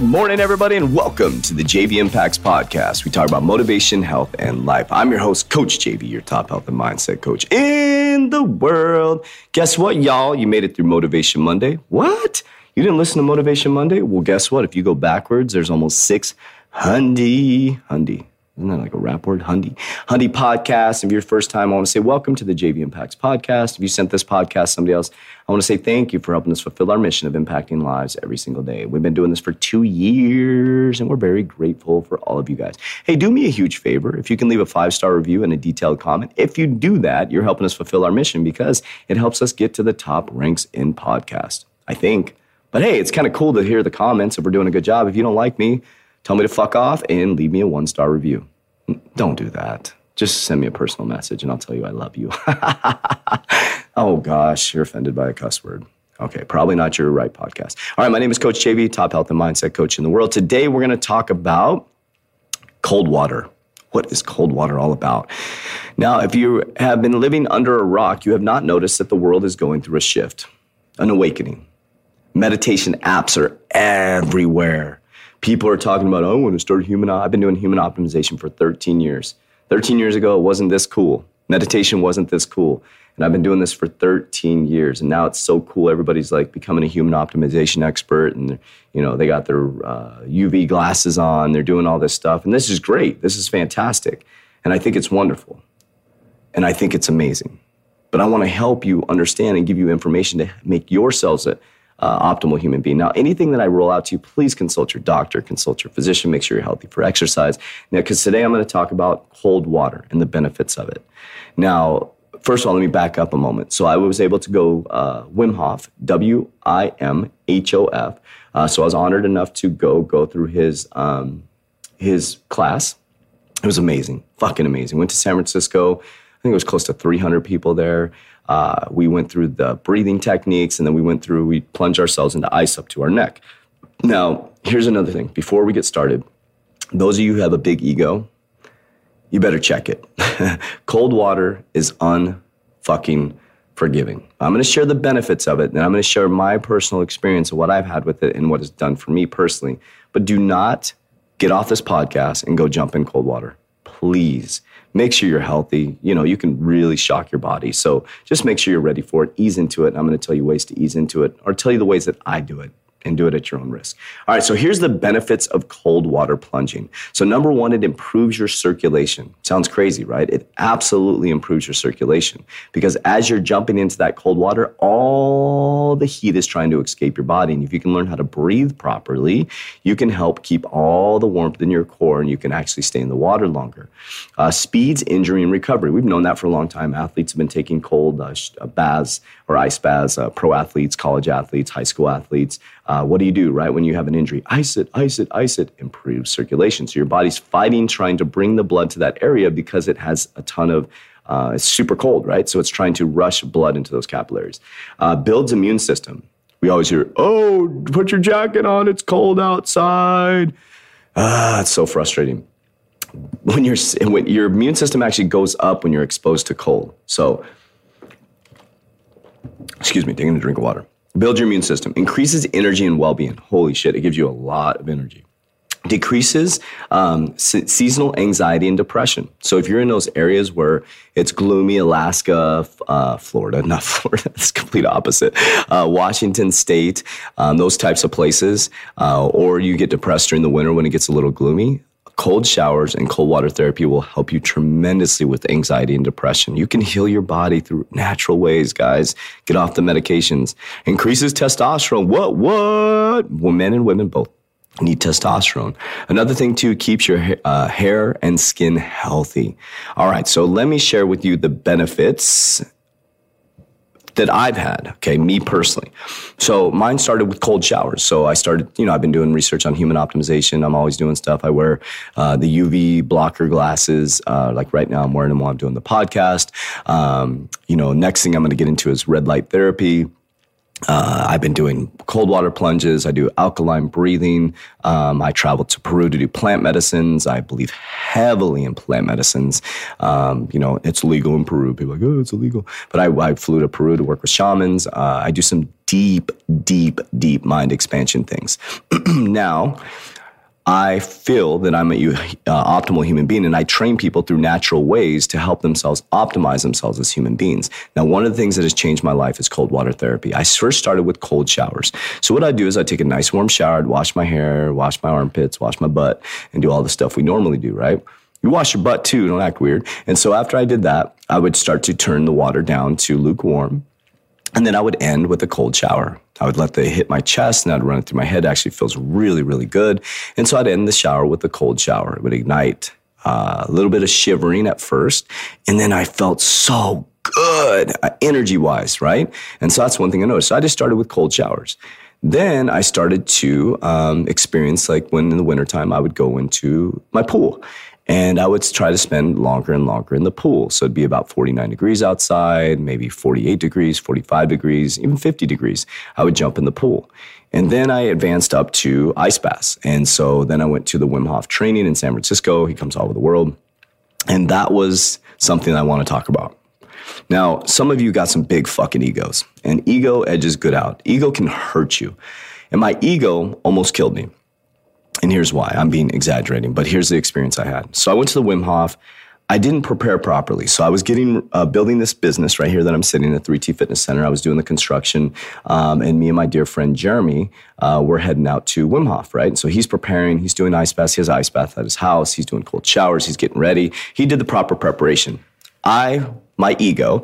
morning, everybody, and welcome to the JV Impacts Podcast. We talk about motivation, health, and life. I'm your host, Coach JV, your top health and mindset coach in the world. Guess what, y'all? You made it through Motivation Monday. What? You didn't listen to Motivation Monday? Well, guess what? If you go backwards, there's almost six hundy, hundy. Isn't that like a rap word? Hundy. Hundy podcast. If you're first time, I want to say welcome to the JV Impacts podcast. If you sent this podcast to somebody else, I want to say thank you for helping us fulfill our mission of impacting lives every single day. We've been doing this for two years and we're very grateful for all of you guys. Hey, do me a huge favor. If you can leave a five star review and a detailed comment, if you do that, you're helping us fulfill our mission because it helps us get to the top ranks in podcast. I think. But hey, it's kind of cool to hear the comments if we're doing a good job. If you don't like me, tell me to fuck off and leave me a one star review. Don't do that. Just send me a personal message and I'll tell you I love you. oh gosh, you're offended by a cuss word. Okay, probably not your right podcast. All right, my name is Coach JV, top health and mindset coach in the world. Today we're going to talk about cold water. What is cold water all about? Now, if you have been living under a rock, you have not noticed that the world is going through a shift, an awakening. Meditation apps are everywhere people are talking about, oh, I want to start human. I've been doing human optimization for 13 years. 13 years ago, it wasn't this cool. Meditation wasn't this cool. And I've been doing this for 13 years. And now it's so cool. Everybody's like becoming a human optimization expert. And, you know, they got their uh, UV glasses on. They're doing all this stuff. And this is great. This is fantastic. And I think it's wonderful. And I think it's amazing. But I want to help you understand and give you information to make yourselves a uh, optimal human being. Now, anything that I roll out to you, please consult your doctor, consult your physician, make sure you're healthy for exercise. Now, because today I'm going to talk about cold water and the benefits of it. Now, first of all, let me back up a moment. So I was able to go uh, Wim Hof, W I M H O F. Uh, so I was honored enough to go go through his um, his class. It was amazing, fucking amazing. Went to San Francisco. I think it was close to 300 people there. Uh, we went through the breathing techniques, and then we went through, we plunged ourselves into ice up to our neck. Now, here's another thing. Before we get started, those of you who have a big ego, you better check it. Cold water is unfucking forgiving. I'm going to share the benefits of it, and I'm going to share my personal experience of what I've had with it and what it's done for me personally. But do not get off this podcast and go jump in cold water. Please make sure you're healthy. You know, you can really shock your body. So just make sure you're ready for it. Ease into it. I'm going to tell you ways to ease into it or tell you the ways that I do it and do it at your own risk. All right, so here's the benefits of cold water plunging. So, number one, it improves your circulation. Sounds crazy, right? It absolutely improves your circulation because as you're jumping into that cold water, all the heat is trying to escape your body. And if you can learn how to breathe properly, you can help keep all the warmth in your core and you can actually stay in the water longer. Uh, speeds injury and recovery. We've known that for a long time. Athletes have been taking cold uh, uh baths or ice baths, uh, pro athletes, college athletes, high school athletes. Uh, what do you do, right, when you have an injury? Ice it, ice it, ice it, improves circulation. So your body's fighting, trying to bring the blood to that area because it has a ton of uh, it's super cold, right? So it's trying to rush blood into those capillaries. Uh, builds immune system. We always hear, "Oh, put your jacket on. It's cold outside." Ah, it's so frustrating. When your when your immune system actually goes up when you're exposed to cold. So, excuse me, taking a drink of water. Build your immune system, increases energy and well being. Holy shit, it gives you a lot of energy. Decreases um, se- seasonal anxiety and depression. So, if you're in those areas where it's gloomy, Alaska, uh, Florida, not Florida, it's complete opposite, uh, Washington State, um, those types of places, uh, or you get depressed during the winter when it gets a little gloomy, Cold showers and cold water therapy will help you tremendously with anxiety and depression. You can heal your body through natural ways, guys. Get off the medications. Increases testosterone. What? What? Well, men and women both need testosterone. Another thing too keeps your uh, hair and skin healthy. All right, so let me share with you the benefits that I've had, okay, me personally. So mine started with cold showers. So I started, you know, I've been doing research on human optimization. I'm always doing stuff. I wear uh, the UV blocker glasses. Uh, like right now, I'm wearing them while I'm doing the podcast. Um, you know, next thing I'm going to get into is red light therapy. Uh, I've been doing cold water plunges. I do alkaline breathing. Um, I travel to Peru to do plant medicines. I believe heavily in plant medicines. Um, you know, it's legal in Peru. People are like, oh, it's illegal. But I, I flew to Peru to work with shamans. Uh, I do some deep, deep, deep mind expansion things. now, I feel that I'm a uh, optimal human being and I train people through natural ways to help themselves optimize themselves as human beings. Now, one of the things that has changed my life is cold water therapy. I first started with cold showers. So what I do is I take a nice warm shower, I'd wash my hair, wash my armpits, wash my butt, and do all the stuff we normally do, right? You wash your butt too, don't act weird. And so after I did that, I would start to turn the water down to lukewarm. And then I would end with a cold shower. I would let the hit my chest and I'd run it through my head. It actually feels really, really good. And so I'd end the shower with a cold shower. It would ignite uh, a little bit of shivering at first. And then I felt so good uh, energy wise, right? And so that's one thing I noticed. So I just started with cold showers. Then I started to um, experience like when in the wintertime I would go into my pool and I would try to spend longer and longer in the pool. So it'd be about 49 degrees outside, maybe 48 degrees, 45 degrees, even 50 degrees. I would jump in the pool. And then I advanced up to ice baths. And so then I went to the Wim Hof training in San Francisco. He comes all over the world. And that was something I want to talk about. Now, some of you got some big fucking egos, and ego edges good out. Ego can hurt you. And my ego almost killed me. And here's why I'm being exaggerating, but here's the experience I had. So I went to the Wim Hof. I didn't prepare properly. So I was getting, uh, building this business right here that I'm sitting in at 3T Fitness Center. I was doing the construction. Um, and me and my dear friend Jeremy, uh, we're heading out to Wim Hof, right? So he's preparing, he's doing ice baths. He has ice bath at his house. He's doing cold showers. He's getting ready. He did the proper preparation. I, my ego,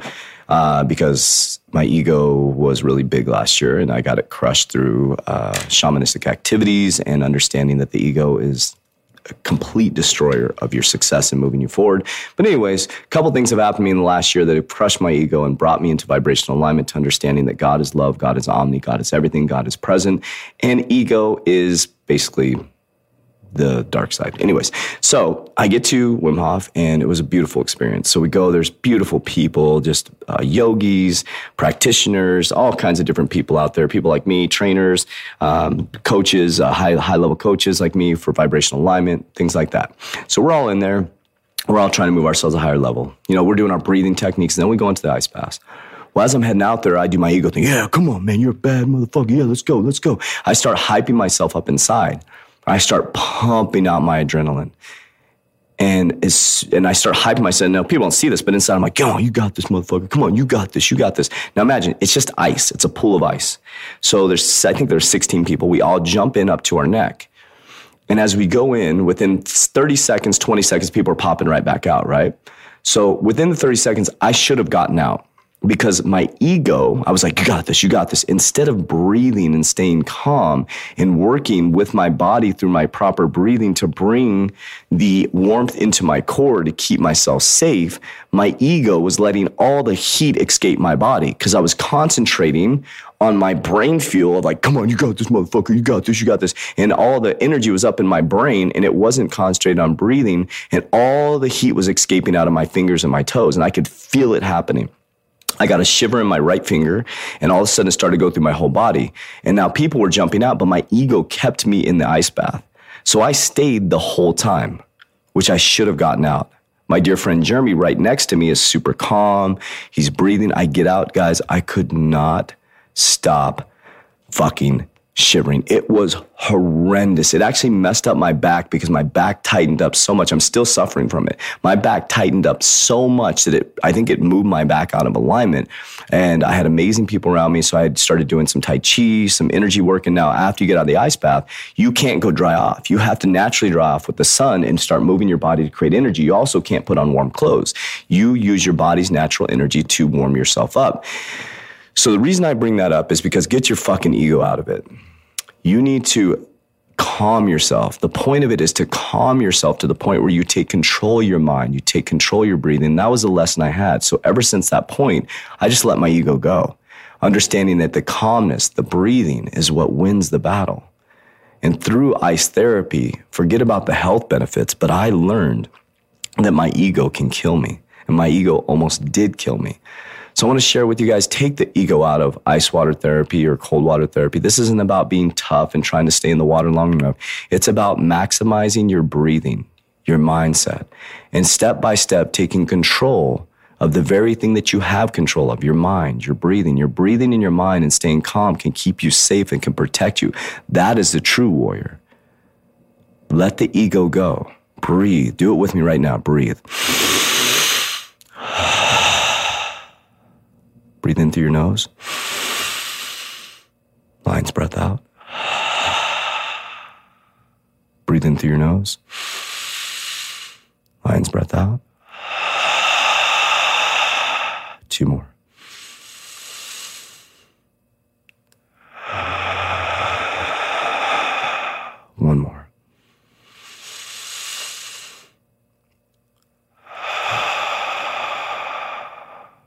uh, because my ego was really big last year and I got it crushed through uh, shamanistic activities and understanding that the ego is a complete destroyer of your success and moving you forward. But anyways, a couple things have happened to me in the last year that have crushed my ego and brought me into vibrational alignment to understanding that God is love, God is omni, God is everything, God is present, and ego is basically the dark side. Anyways, so I get to Wim Hof and it was a beautiful experience. So we go, there's beautiful people, just uh, yogis, practitioners, all kinds of different people out there, people like me, trainers, um, coaches, uh, high, high level coaches like me for vibrational alignment, things like that. So we're all in there. We're all trying to move ourselves a higher level. You know, we're doing our breathing techniques and then we go into the ice bath. Well, as I'm heading out there, I do my ego thing. Yeah, come on, man, you're a bad motherfucker. Yeah, let's go, let's go. I start hyping myself up inside. I start pumping out my adrenaline. And and I start hyping myself. Now people don't see this, but inside I'm like, "Come on, you got this, motherfucker! Come on, you got this, you got this." Now imagine it's just ice. It's a pool of ice. So there's, I think there's 16 people. We all jump in up to our neck, and as we go in, within 30 seconds, 20 seconds, people are popping right back out. Right. So within the 30 seconds, I should have gotten out because my ego, I was like, you got this, you got this. Instead of breathing and staying calm and working with my body through my proper breathing to bring the warmth into my core to keep myself safe, my ego was letting all the heat escape my body because I was concentrating on my brain fuel of like, come on, you got this motherfucker, you got this, you got this. And all the energy was up in my brain and it wasn't concentrated on breathing. And all the heat was escaping out of my fingers and my toes. And I could feel it happening. I got a shiver in my right finger, and all of a sudden it started to go through my whole body. And now people were jumping out, but my ego kept me in the ice bath. So I stayed the whole time, which I should have gotten out. My dear friend Jeremy, right next to me, is super calm. He's breathing. I get out, guys. I could not stop fucking shivering. It was horrendous. It actually messed up my back because my back tightened up so much. I'm still suffering from it. My back tightened up so much that it, I think it moved my back out of alignment. And I had amazing people around me. So I had started doing some Tai Chi, some energy work. And now after you get out of the ice bath, you can't go dry off. You have to naturally dry off with the sun and start moving your body to create energy. You also can't put on warm clothes. You use your body's natural energy to warm yourself up. So the reason I bring that up is because get your fucking ego out of it. You need to calm yourself. The point of it is to calm yourself to the point where you take control of your mind, you take control of your breathing. That was a lesson I had. So ever since that point, I just let my ego go. understanding that the calmness, the breathing is what wins the battle. And through ice therapy, forget about the health benefits, but I learned that my ego can kill me. And my ego almost did kill me. So I want to share with you guys take the ego out of ice water therapy or cold water therapy. This isn't about being tough and trying to stay in the water long enough. It's about maximizing your breathing, your mindset, and step by step taking control of the very thing that you have control of your mind, your breathing. Your breathing in your mind and staying calm can keep you safe and can protect you. That is the true warrior. Let the ego go. Breathe. Do it with me right now. Breathe. Breathe in through your nose. Lion's breath out. Breathe in through your nose. Lion's breath out. Two more. One more.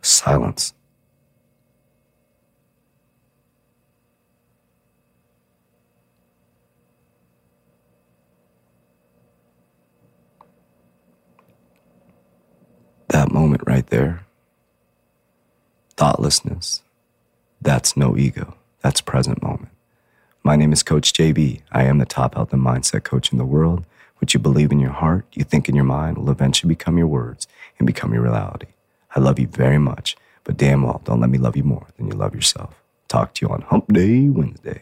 Silence. That moment right there, thoughtlessness, that's no ego. That's present moment. My name is Coach JV. I am the top health and mindset coach in the world. What you believe in your heart, you think in your mind, will eventually become your words and become your reality. I love you very much, but damn well, don't let me love you more than you love yourself. Talk to you on Hump Day Wednesday.